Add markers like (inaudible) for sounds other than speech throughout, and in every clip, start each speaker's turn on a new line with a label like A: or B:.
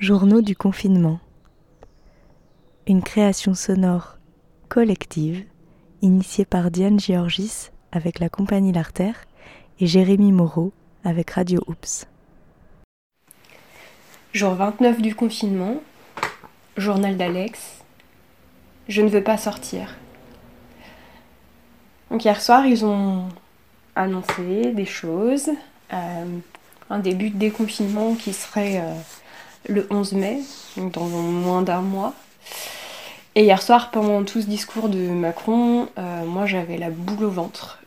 A: Journaux du confinement. Une création sonore collective initiée par Diane Georgis avec la compagnie L'Artère et Jérémy Moreau avec Radio Oops.
B: Jour 29 du confinement, journal d'Alex. Je ne veux pas sortir. Donc hier soir, ils ont annoncé des choses. Euh, un début de déconfinement qui serait euh, le 11 mai, donc dans moins d'un mois. Et hier soir, pendant tout ce discours de Macron, euh, moi j'avais la boule au ventre.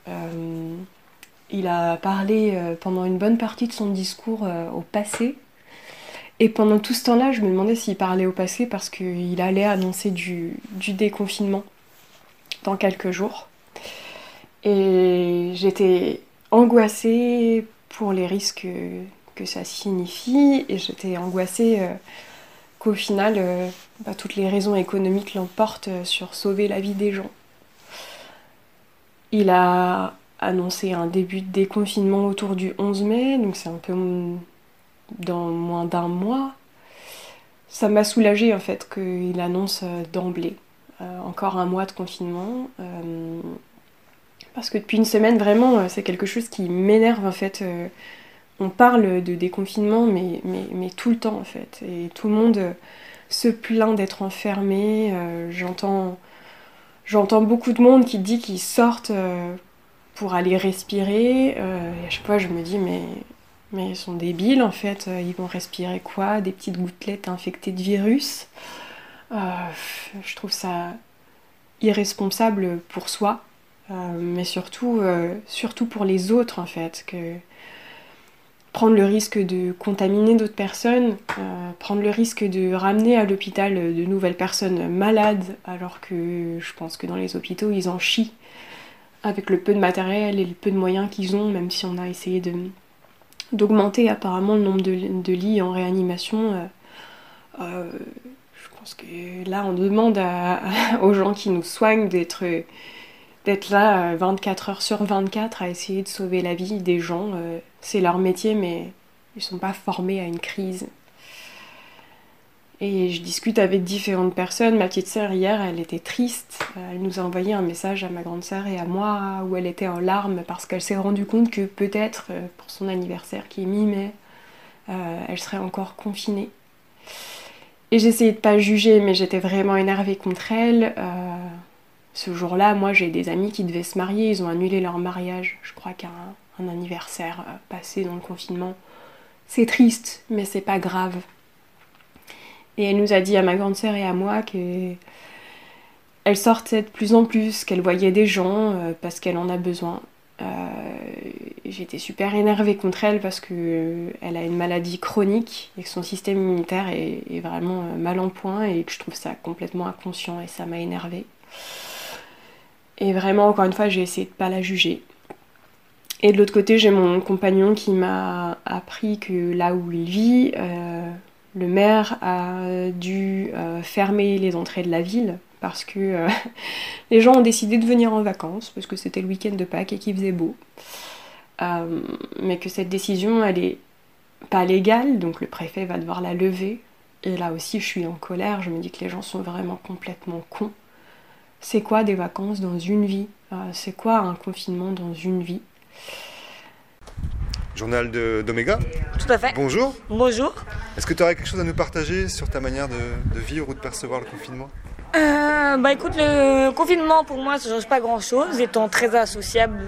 B: il a parlé pendant une bonne partie de son discours au passé. Et pendant tout ce temps-là, je me demandais s'il parlait au passé parce qu'il allait annoncer du déconfinement dans quelques jours. Et j'étais angoissée pour les risques que ça signifie et j'étais angoissée euh, qu'au final, euh, bah, toutes les raisons économiques l'emportent euh, sur sauver la vie des gens. Il a annoncé un début de déconfinement autour du 11 mai, donc c'est un peu dans moins d'un mois. Ça m'a soulagée en fait qu'il annonce d'emblée encore un mois de confinement. Parce que depuis une semaine, vraiment, c'est quelque chose qui m'énerve en fait. Euh, on parle de déconfinement, mais, tout le temps en fait. Et tout le monde euh, se plaint d'être enfermé. J'entends j'entends beaucoup de monde qui dit qu'ils sortent pour aller respirer. et à chaque fois, je me dis, mais, mais ils sont débiles en fait. Ils vont respirer quoi? Des petites gouttelettes infectées de virus? je trouve ça irresponsable pour soi euh, mais surtout, euh, surtout pour les autres en fait. Prendre le risque de contaminer d'autres personnes, euh, prendre le risque de ramener à l'hôpital de nouvelles personnes malades, alors que je pense que dans les hôpitaux ils en chient avec le peu de matériel et le peu de moyens qu'ils ont, même si on a essayé d'augmenter apparemment le nombre de, lits en réanimation. je pense que là on demande (laughs) aux gens qui nous soignent d'être d'être là 24 euh, heures sur 24 à essayer de sauver la vie des gens. Euh, c'est leur métier, mais ils sont pas formés à une crise. Et je discute avec différentes personnes. Ma petite sœur, hier, elle était triste. Elle nous a envoyé un message à ma grande sœur et à moi où elle était en larmes parce qu'elle s'est rendue compte que peut-être euh, pour son anniversaire qui est mi-mai, elle serait encore confinée. Et j'essayais de pas juger, mais j'étais vraiment énervée contre elle. Ce jour-là, moi j'ai des amis qui devaient se marier, ils ont annulé leur mariage, je crois qu'un un anniversaire euh, passé dans le confinement. C'est triste, mais c'est pas grave. Et elle nous a dit à ma grande sœur et à moi que elle sortait de plus en plus, qu'elle voyait des gens euh, parce qu'elle en a besoin. Euh, j'étais super énervée contre elle parce que elle a une maladie chronique et que son système immunitaire est vraiment mal en point et que je trouve ça complètement inconscient et ça m'a énervée. Et vraiment, encore une fois, j'ai essayé de pas la juger. Et de l'autre côté, j'ai mon compagnon qui m'a appris que là où il vit, euh, le maire a dû euh, fermer les entrées de la ville parce que euh, (laughs) les gens ont décidé de venir en vacances parce que c'était le week-end de Pâques et qu'il faisait beau. mais que cette décision, elle est pas légale, donc le préfet va devoir la lever. Et là aussi, je suis en colère, je me dis que les gens sont vraiment complètement cons c'est quoi des vacances dans une vie euh, C'est quoi un confinement dans une vie
C: Journal d'Oméga
D: Tout à fait.
C: Bonjour.
D: Bonjour.
C: Est-ce que tu aurais quelque chose à nous partager sur ta manière de, vivre ou de percevoir le confinement
D: euh, bah écoute, le confinement pour moi ça change pas grand chose, étant très associable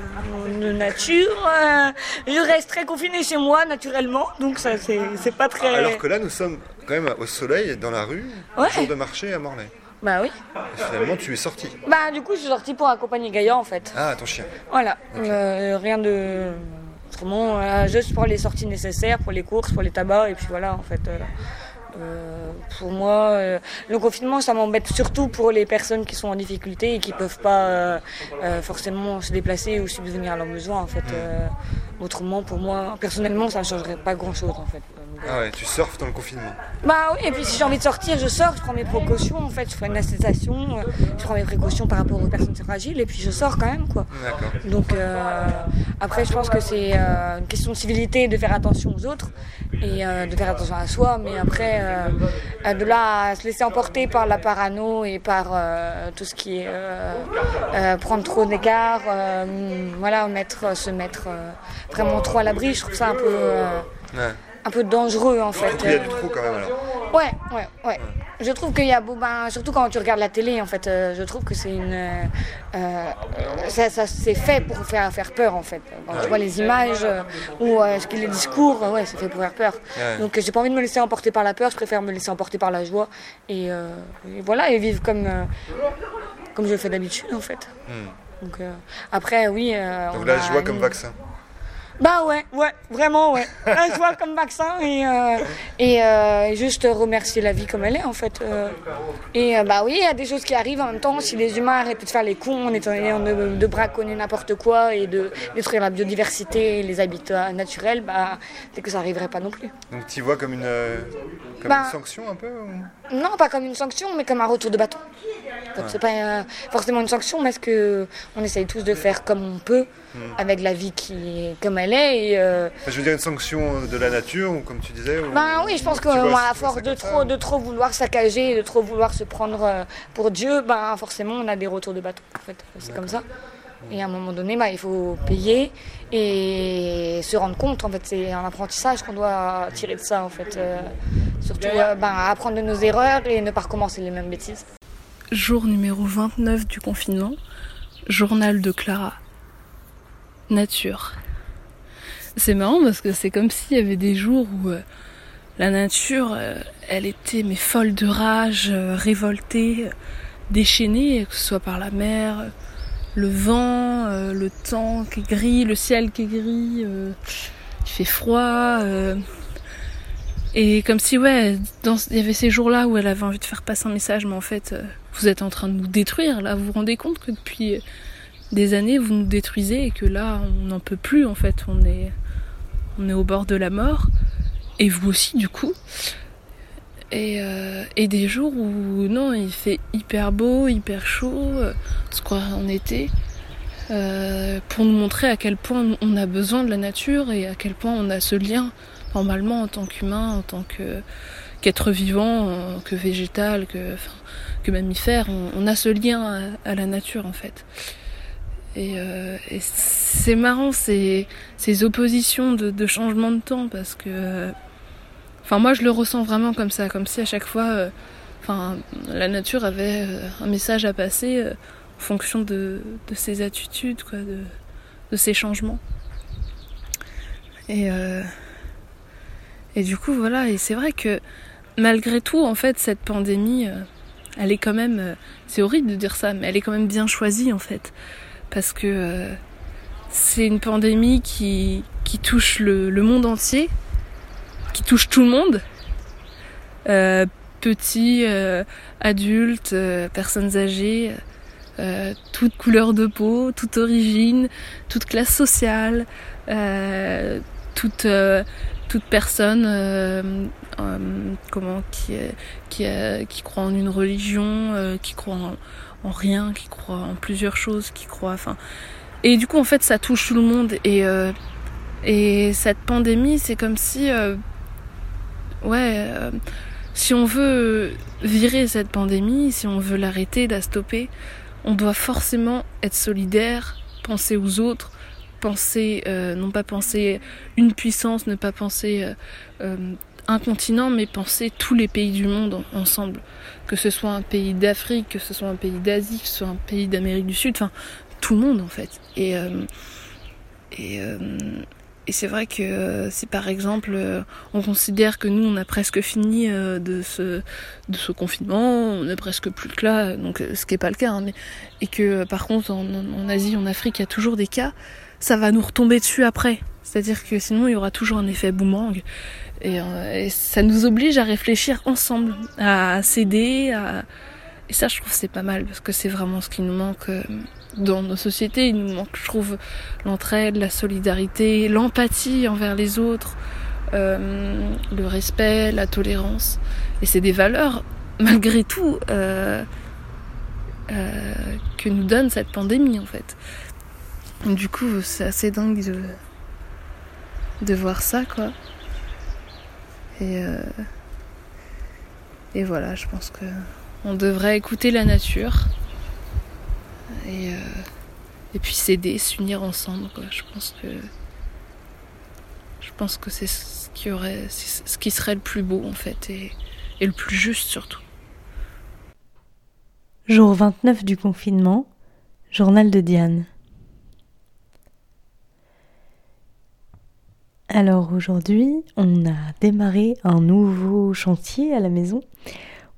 D: de nature. Euh, je reste très confiné chez moi naturellement, donc ça c'est pas très.
C: Alors que là nous sommes quand même au soleil, dans la rue, ouais. jour de marché à Morlaix.
D: Bah oui.
C: Et finalement, tu es sorti.
D: Bah du coup, je suis sorti pour accompagner Gaïa en fait.
C: Ah, ton chien.
D: Voilà. Euh, rien de. Vraiment, juste pour les sorties nécessaires, pour les courses, pour les tabacs, et puis voilà en fait. Euh, euh, pour moi, le confinement, ça m'embête surtout pour les personnes qui sont en difficulté et qui peuvent pas forcément se déplacer ou subvenir à leurs besoins. En fait, autrement, pour moi, personnellement, ça ne changerait pas grand-chose. En fait,
C: Ah ouais, tu surfes dans le confinement.
D: Bah oui, et puis si j'ai envie de sortir, je sors, je prends mes précautions en fait, je fais une attestation, euh, je prends mes précautions par rapport aux personnes fragiles et puis je sors quand même quoi.
C: D'accord.
D: Donc euh, après, je pense que c'est euh, une question de civilité, de faire attention aux autres et euh, de faire attention à soi, mais après, de là à se laisser emporter par la parano et par tout ce qui est prendre trop d'écart, voilà, mettre, se mettre vraiment trop à l'abri, je trouve ça un peu, euh,
C: Ouais.
D: un peu dangereux en fait.
C: qu'il y a du trop quand même alors.
D: Ouais, ouais, ouais. Je trouve qu'il y a beau, ben, surtout quand tu regardes la télé, en fait, euh, je trouve que c'est une, euh, euh, ça, ça c'est fait pour faire faire peur, en fait. Quand tu vois les images euh, ou euh, les discours, ouais, c'est fait pour faire peur.
C: Ouais.
D: Donc, j'ai pas envie de me laisser emporter par la peur. Je préfère me laisser emporter par la joie et, euh, et voilà et vivre comme euh, comme je le fais d'habitude, en fait.
C: Hmm.
D: Donc euh, après, oui. euh,
C: Donc
D: on
C: la
D: a
C: joie comme vaccin.
D: Bah ouais, ouais, vraiment ouais. (laughs) La joie comme vaccin et, euh, et euh, juste remercier la vie comme elle est en fait. euh. Et euh, bah oui, il y a des choses qui arrivent en même temps. Si les humains arrêtaient de faire les cons en étant de, de braconner n'importe quoi et de détruire la biodiversité et les habitats naturels, bah c'est que ça arriverait pas non plus.
C: Donc tu vois comme une, euh, comme
D: Bah-
C: une sanction un peu ou-
D: Non, pas comme une sanction, mais comme un retour de bâton. Donc c'est pas euh, forcément une sanction, mais est-ce que on essaye tous de faire comme on peut avec la vie qui est comme elle est et euh,
C: Enfin, Je veux dire une sanction de la nature ou comme tu disais ou-
D: Ben oui, je pense que
C: vois-
D: à force de
C: ça,
D: trop,
C: ou-
D: de trop vouloir saccager, de trop vouloir se prendre euh, pour Dieu, ben forcément on a des retours de bateau. En fait, c'est comme ça. Et à un moment donné, ben, il faut payer et se rendre compte. En fait, c'est un apprentissage qu'on doit tirer de ça. En fait, Euh, surtout euh, ben, apprendre de nos erreurs et ne pas recommencer les mêmes bêtises.
E: Jour numéro 29 du confinement. Journal de Clara. Nature. C'est marrant parce que c'est comme s'il y avait des jours où euh, la nature, euh, elle était mais folle de rage, euh, révoltée, déchaînée, que ce soit par la mer, le vent, le temps qui est gris, le ciel qui est gris, il fait froid. et comme si, ouais, il y avait ces jours-là où elle avait envie de faire passer un message, mais en fait, vous êtes en train de nous détruire. Là, vous vous rendez compte que depuis des années, vous nous détruisez et que là, on n'en peut plus, en fait. On est, on est au bord de la mort. Et vous aussi, du coup. Et, euh, et des jours où, non, il fait hyper beau, hyper chaud, euh, on se en été. euh, pour nous montrer à quel point on a besoin de la nature et à quel point on a ce lien normalement en tant qu'humain, en tant que qu'être vivant, euh, que végétal, que, que mammifère, on, a ce lien à, la nature en fait. Et, euh, et c'est marrant ces, ces oppositions de, changement de temps parce que, euh, enfin moi je le ressens vraiment comme ça, comme si à chaque fois, enfin la nature avait un message à passer en fonction de, de ses attitudes, de, de ses changements. Et et du coup, voilà, et c'est vrai que malgré tout, en fait, cette pandémie, euh, elle est quand même, euh, c'est horrible de dire ça, mais elle est quand même bien choisie, en fait. Parce que euh, c'est une pandémie qui, qui touche le, le monde entier, qui touche tout le monde. Euh, petits, adultes, personnes âgées, toute couleur de peau, toute origine, toute classe sociale, toute, toute personne euh, euh, comment qui euh, qui, qui croit en une religion qui croit en, en rien qui croit en plusieurs choses qui croit enfin. Et du coup en fait ça touche tout le monde et et cette pandémie c'est comme si ouais si on veut virer cette pandémie si on veut l'arrêter la stopper on doit forcément être solidaire penser aux autres penser, euh, non pas penser une puissance, ne pas penser euh, euh, un continent, mais penser tous les pays du monde en- ensemble. Que ce soit un pays d'Afrique, que ce soit un pays d'Asie, que ce soit un pays d'Amérique du Sud, enfin tout le monde en fait. Et, c'est vrai que si par exemple on considère que nous on a presque fini de, ce, confinement, on est presque plus que là, donc ce qui n'est pas le cas, hein, mais, et que par contre en Asie, en Afrique, il y a toujours des cas, ça va nous retomber dessus après. C'est-à-dire que sinon, il y aura toujours un effet boomerang. Et, euh, ça nous oblige à réfléchir ensemble, à s'aider. Et ça, je trouve, c'est pas mal, parce que c'est vraiment ce qui nous manque euh, dans nos sociétés. Il nous manque, je trouve, l'entraide, la solidarité, l'empathie envers les autres. le respect, la tolérance. Et c'est des valeurs, malgré tout, que nous donne cette pandémie en fait. Du coup, c'est assez dingue de, voir ça, quoi. Et, euh, et voilà, je pense que on devrait écouter la nature et, euh, et puis s'aider, s'unir ensemble, quoi. Je pense que je pense que c'est ce qui aurait, ce qui serait le plus beau en fait et, et le plus juste surtout.
A: Jour 29 du confinement, journal de Diane. Alors aujourd'hui, on a démarré un nouveau chantier à la maison.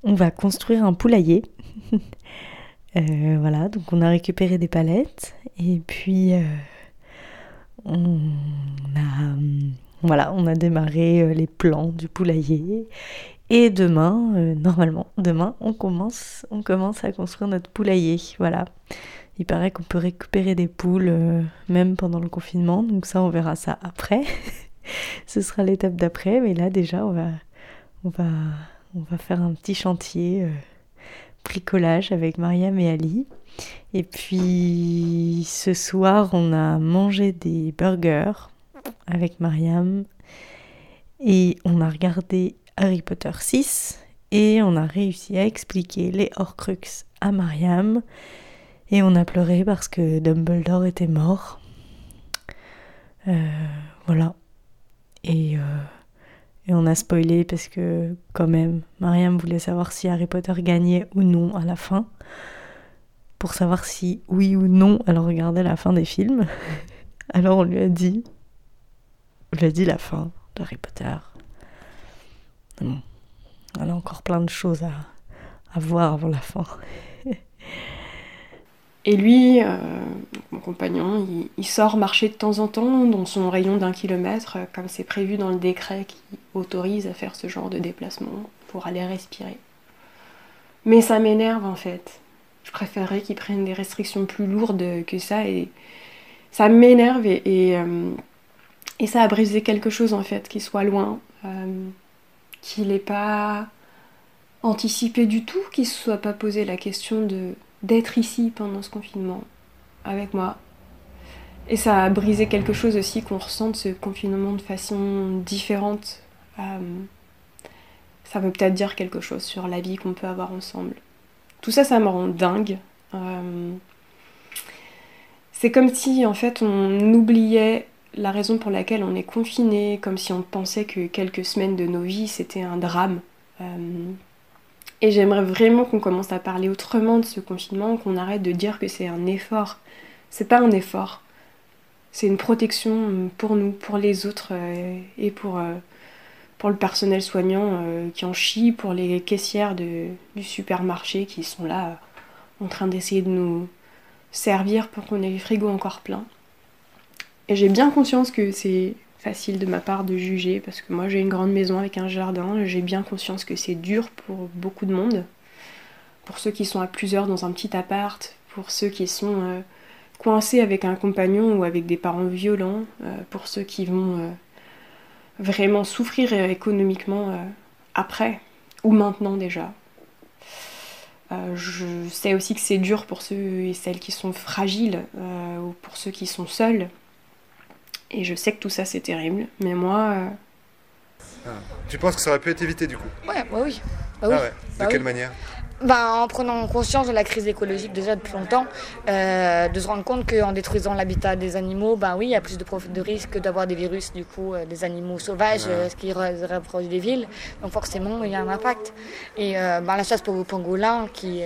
A: On va construire un poulailler. (laughs) Euh, voilà, donc on a récupéré des palettes et puis euh, on a voilà, on a démarré euh, les plans du poulailler. Et demain, normalement, demain, on commence, on commence à construire notre poulailler. Voilà. Il paraît qu'on peut récupérer des poules même pendant le confinement, donc ça, on verra ça après. (laughs) (laughs) ce sera l'étape d'après, mais là déjà on va, on va, on va faire un petit chantier euh, bricolage avec Mariam et Ali. Et puis ce soir on a mangé des burgers avec Mariam et on a regardé Harry Potter 6 et on a réussi à expliquer les Horcruxes à Mariam et on a pleuré parce que Dumbledore était mort. Euh, voilà. On a spoilé parce que quand même, Mariam voulait savoir si Harry Potter gagnait ou non à la fin. Pour savoir si oui ou non elle regardait la fin des films. (laughs) Alors on lui a dit, on lui a dit la fin d'Harry Potter. Bon, elle a encore plein de choses à voir avant la fin. (laughs)
B: Et lui, euh, mon compagnon, il, sort marcher de temps en temps dans son rayon d'un kilomètre, euh, comme c'est prévu dans le décret qui autorise à faire ce genre de déplacement pour aller respirer. Mais ça m'énerve en fait. Je préférerais qu'ils prennent des restrictions plus lourdes que ça et ça m'énerve et, euh, ça a brisé quelque chose en fait, qu'il soit loin, qu'il n'ait pas anticipé du tout, qu'il ne se soit pas posé la question de d'être ici pendant ce confinement avec moi. Et ça a brisé quelque chose aussi qu'on ressent de ce confinement de façon différente. Euh, ça veut peut-être dire quelque chose sur la vie qu'on peut avoir ensemble. Tout ça, ça me rend dingue. Euh, c'est comme si en fait on oubliait la raison pour laquelle on est confiné, comme si on pensait que quelques semaines de nos vies c'était un drame. Euh, et j'aimerais vraiment qu'on commence à parler autrement de ce confinement, qu'on arrête de dire que c'est un effort. C'est pas un effort. C'est une protection pour nous, pour les autres euh, et pour, euh, pour le personnel soignant euh, qui en chie, pour les caissières de, du supermarché qui sont là en train d'essayer de nous servir pour qu'on ait les frigos encore pleins. Et j'ai bien conscience que c'est facile de ma part de juger parce que moi j'ai une grande maison avec un jardin, j'ai bien conscience que c'est dur pour beaucoup de monde. Pour ceux qui sont à plusieurs dans un petit appart, pour ceux qui sont euh, coincés avec un compagnon ou avec des parents violents, euh, pour ceux qui vont euh, vraiment souffrir économiquement après ou maintenant déjà. je sais aussi que c'est dur pour ceux et celles qui sont fragiles ou pour ceux qui sont seuls et je sais que tout ça c'est terrible, mais moi. Euh,
C: ah. Tu penses que ça aurait pu être évité du coup
D: Ouais, bah oui.
C: Bah oui. Ah ouais. De bah quelle manière
D: bah, en prenant conscience de la crise écologique déjà depuis longtemps, euh, de se rendre compte qu'en détruisant l'habitat des animaux, bah oui, il y a plus de, de risque d'avoir des virus, du coup, euh, des animaux sauvages, ce qui reproduit des villes. Donc forcément, il y a un impact. Et bah, la chasse pour vos pangolins, qui,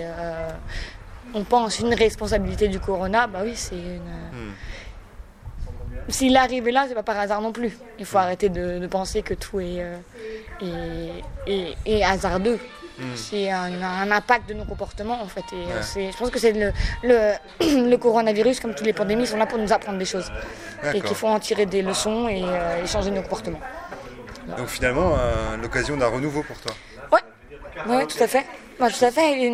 D: on pense, une responsabilité du corona, bah oui, c'est une... Hmm. S'il est arrivé là, c'est pas par hasard non plus. Il faut arrêter de, penser que tout est, euh, hasardeux. Hmm. C'est un, impact de nos comportements en fait. Et euh, je pense que c'est le, (clears throat) le, coronavirus, comme toutes les pandémies, sont là pour nous apprendre des choses. Et qu'il faut en tirer des leçons et, euh, changer nos comportements.
C: Donc finalement, l'occasion d'un renouveau pour toi
D: Ouais, ouais tout à fait. Bah, tout à fait.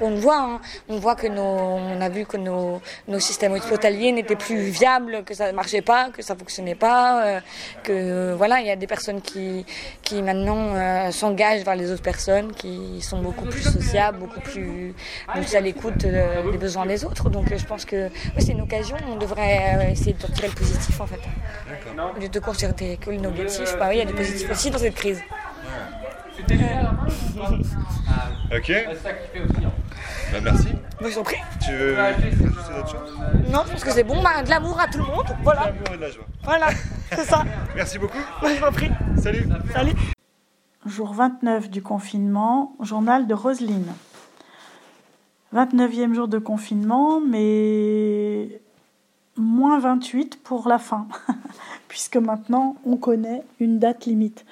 D: On, voit, hein. on voit que nos, on a vu que nos, nos systèmes hospitaliers n'étaient plus viables, que ça ne marchait pas, que ça fonctionnait pas, euh, que voilà, il y a des personnes qui, qui maintenant euh, s'engagent vers les autres personnes, qui sont beaucoup plus sociables, beaucoup plus, plus à l'écoute euh, des besoins des autres. Donc je pense que c'est une occasion. On devrait essayer de tirer le positif en fait. Au lieu de constater que le négatif, bah oui, il y a du positif aussi dans cette crise.
C: Ok. Bah, merci.
D: Moi, je prie.
C: Tu veux ajouter d'autres choses?
D: Non, je pense que c'est bon. Bah, de l'amour à tout le monde. Voilà.
C: L'amour et de la joie.
D: Voilà, (laughs) c'est ça.
C: Merci beaucoup.
D: Moi, je prie.
C: Salut.
D: Salut.
F: Jour 29 du confinement, journal de Roselyne. 29e jour de confinement, mais moins 28 pour la fin, (laughs) puisque maintenant on connaît une date limite.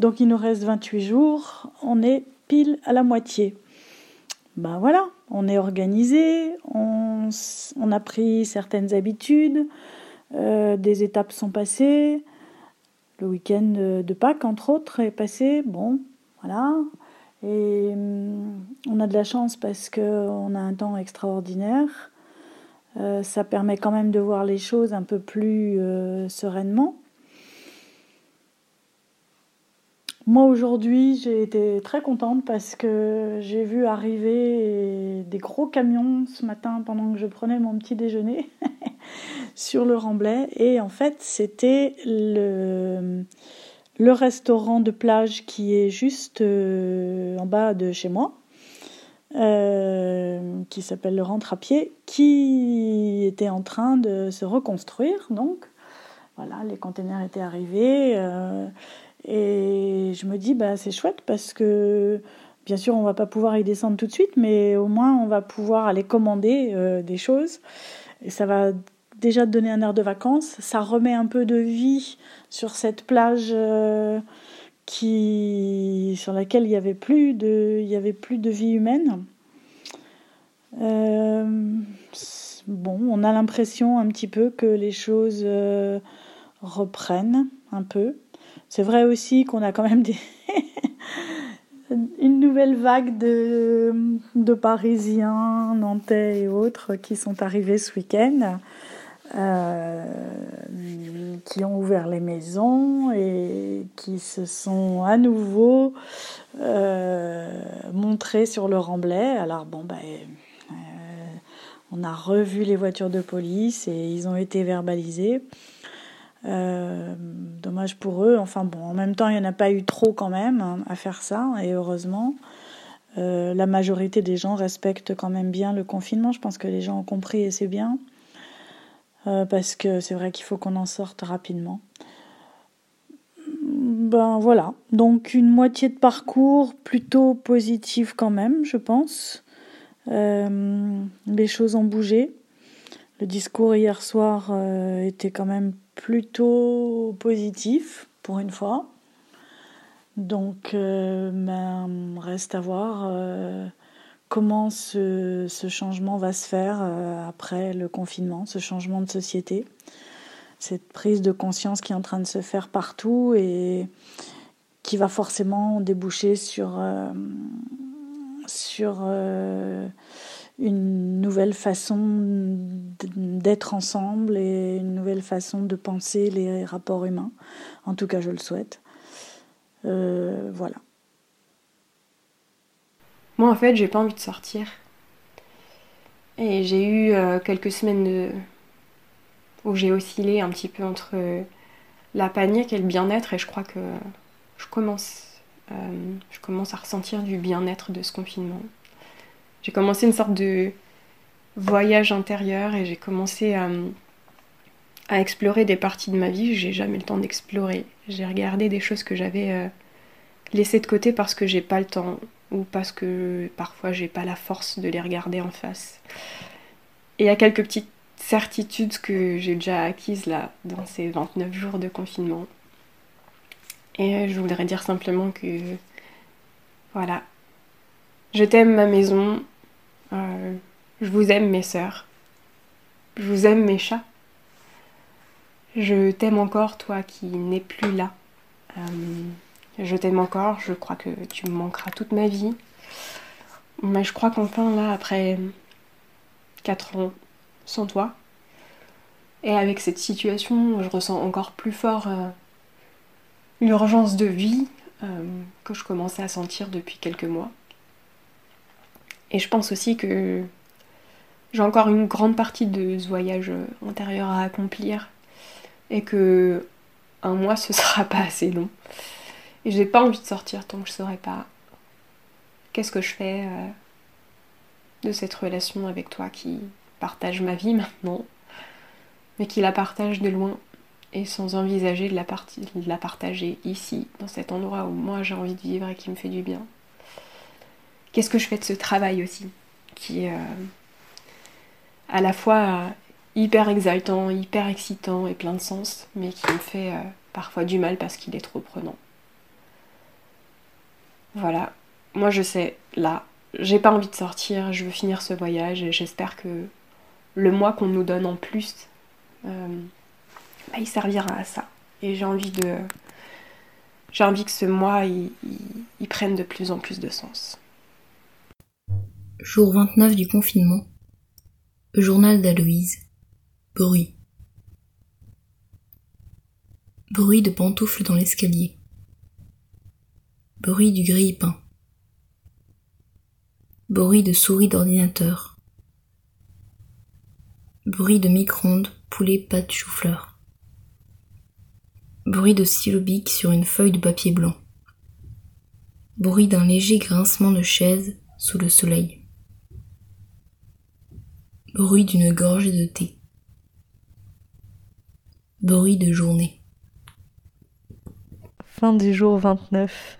F: Donc il nous reste 28 jours, on est pile à la moitié. Ben voilà, on est organisé, on, a pris certaines habitudes, euh, des étapes sont passées, le week-end de Pâques entre autres est passé, bon, voilà. Et hum, on a de la chance parce qu'on a un temps extraordinaire. Euh, ça permet quand même de voir les choses un peu plus euh, sereinement. Moi aujourd'hui, j'ai été très contente parce que j'ai vu arriver des gros camions ce matin pendant que je prenais mon petit déjeuner (laughs) sur le Remblai. Et en fait, c'était le, restaurant de plage qui est juste euh, en bas de chez moi. Euh, qui s'appelle le Rentre à pied, qui était en train de se reconstruire. Donc, voilà, les containers étaient arrivés. Euh, et je me dis, bah, c'est chouette parce que bien sûr, on va pas pouvoir y descendre tout de suite, mais au moins, on va pouvoir aller commander euh, des choses. Et ça va déjà donner un air de vacances. Ça remet un peu de vie sur cette plage qui, sur laquelle il n'y avait, plus de, il y avait plus de vie humaine. Euh, bon, on a l'impression un petit peu que les choses reprennent un peu. C'est vrai aussi qu'on a quand même des (laughs) une nouvelle vague de, de Parisiens, Nantais et autres qui sont arrivés ce week-end, euh, qui ont ouvert les maisons et qui se sont à nouveau euh, montrés sur le Remblai. Alors bon, ben, euh, on a revu les voitures de police et ils ont été verbalisés. Dommage pour eux. Enfin bon, en même temps, il n'y en a pas eu trop quand même hein, à faire ça, et heureusement. La majorité des gens respectent quand même bien le confinement. Je pense que les gens ont compris et c'est bien. Euh, parce que c'est vrai qu'il faut qu'on en sorte rapidement. Ben voilà, donc une moitié de parcours plutôt positif quand même, je pense. les choses ont bougé. Le discours hier soir était quand même plutôt positif pour une fois. Donc, euh, ben, reste à voir euh, comment ce, changement va se faire euh, après le confinement, ce changement de société, cette prise de conscience qui est en train de se faire partout et qui va forcément déboucher sur, sur une nouvelle façon d'être ensemble et une nouvelle façon de penser les rapports humains. En tout cas, je le souhaite. Euh, voilà.
B: Moi, en fait, j'ai pas envie de sortir. Et j'ai eu euh, quelques semaines où j'ai oscillé un petit peu entre la panique et le bien-être, et je crois que je commence, euh, je commence à ressentir du bien-être de ce confinement j'ai commencé une sorte de voyage intérieur et j'ai commencé à, explorer des parties de ma vie que j'ai jamais le temps d'explorer. J'ai regardé des choses que j'avais euh, laissées de côté parce que j'ai pas le temps ou parce que parfois j'ai pas la force de les regarder en face. Et il y a quelques petites certitudes que j'ai déjà acquises là dans ces 29 jours de confinement. Et je voudrais dire simplement que voilà, je t'aime ma maison, euh, je vous aime mes sœurs. Je vous aime mes chats. Je t'aime encore toi qui n'es plus là. Euh, je t'aime encore, je crois que tu me manqueras toute ma vie. Mais je crois qu'enfin, là, après 4 ans sans toi, et avec cette situation, je ressens encore plus fort euh, l'urgence de vie euh, que je commençais à sentir depuis quelques mois. Et je pense aussi que j'ai encore une grande partie de ce voyage intérieur à accomplir et que un mois ce sera (laughs) pas assez long. Et j'ai pas envie de sortir tant que je saurai pas qu'est-ce que je fais euh, de cette relation avec toi qui partage ma vie maintenant, mais qui la partage de loin et sans envisager de la, partager ici, dans cet endroit où moi j'ai envie de vivre et qui me fait du bien. Qu'est-ce que je fais de ce travail aussi, qui est euh, à la fois euh, hyper exaltant, hyper excitant et plein de sens, mais qui me fait parfois du mal parce qu'il est trop prenant? Voilà, moi je sais, là, j'ai pas envie de sortir, je veux finir ce voyage et j'espère que le mois qu'on nous donne en plus, euh, bah, il servira à ça. Et j'ai envie de. J'ai envie que ce mois, il, prenne de plus en plus de sens.
G: Jour 29 du confinement. Journal d'Aloïse. Bruit. Bruit de pantoufles dans l'escalier. Bruit du grille-pain. Bruit de souris d'ordinateur. Bruit de micro-ondes, poulet, pâte, chou-fleur. Bruit de stylo sur une feuille de papier blanc. Bruit d'un léger grincement de chaise sous le soleil. Bruit d'une gorgée de thé. Bruit de journée.
A: Fin du jour 29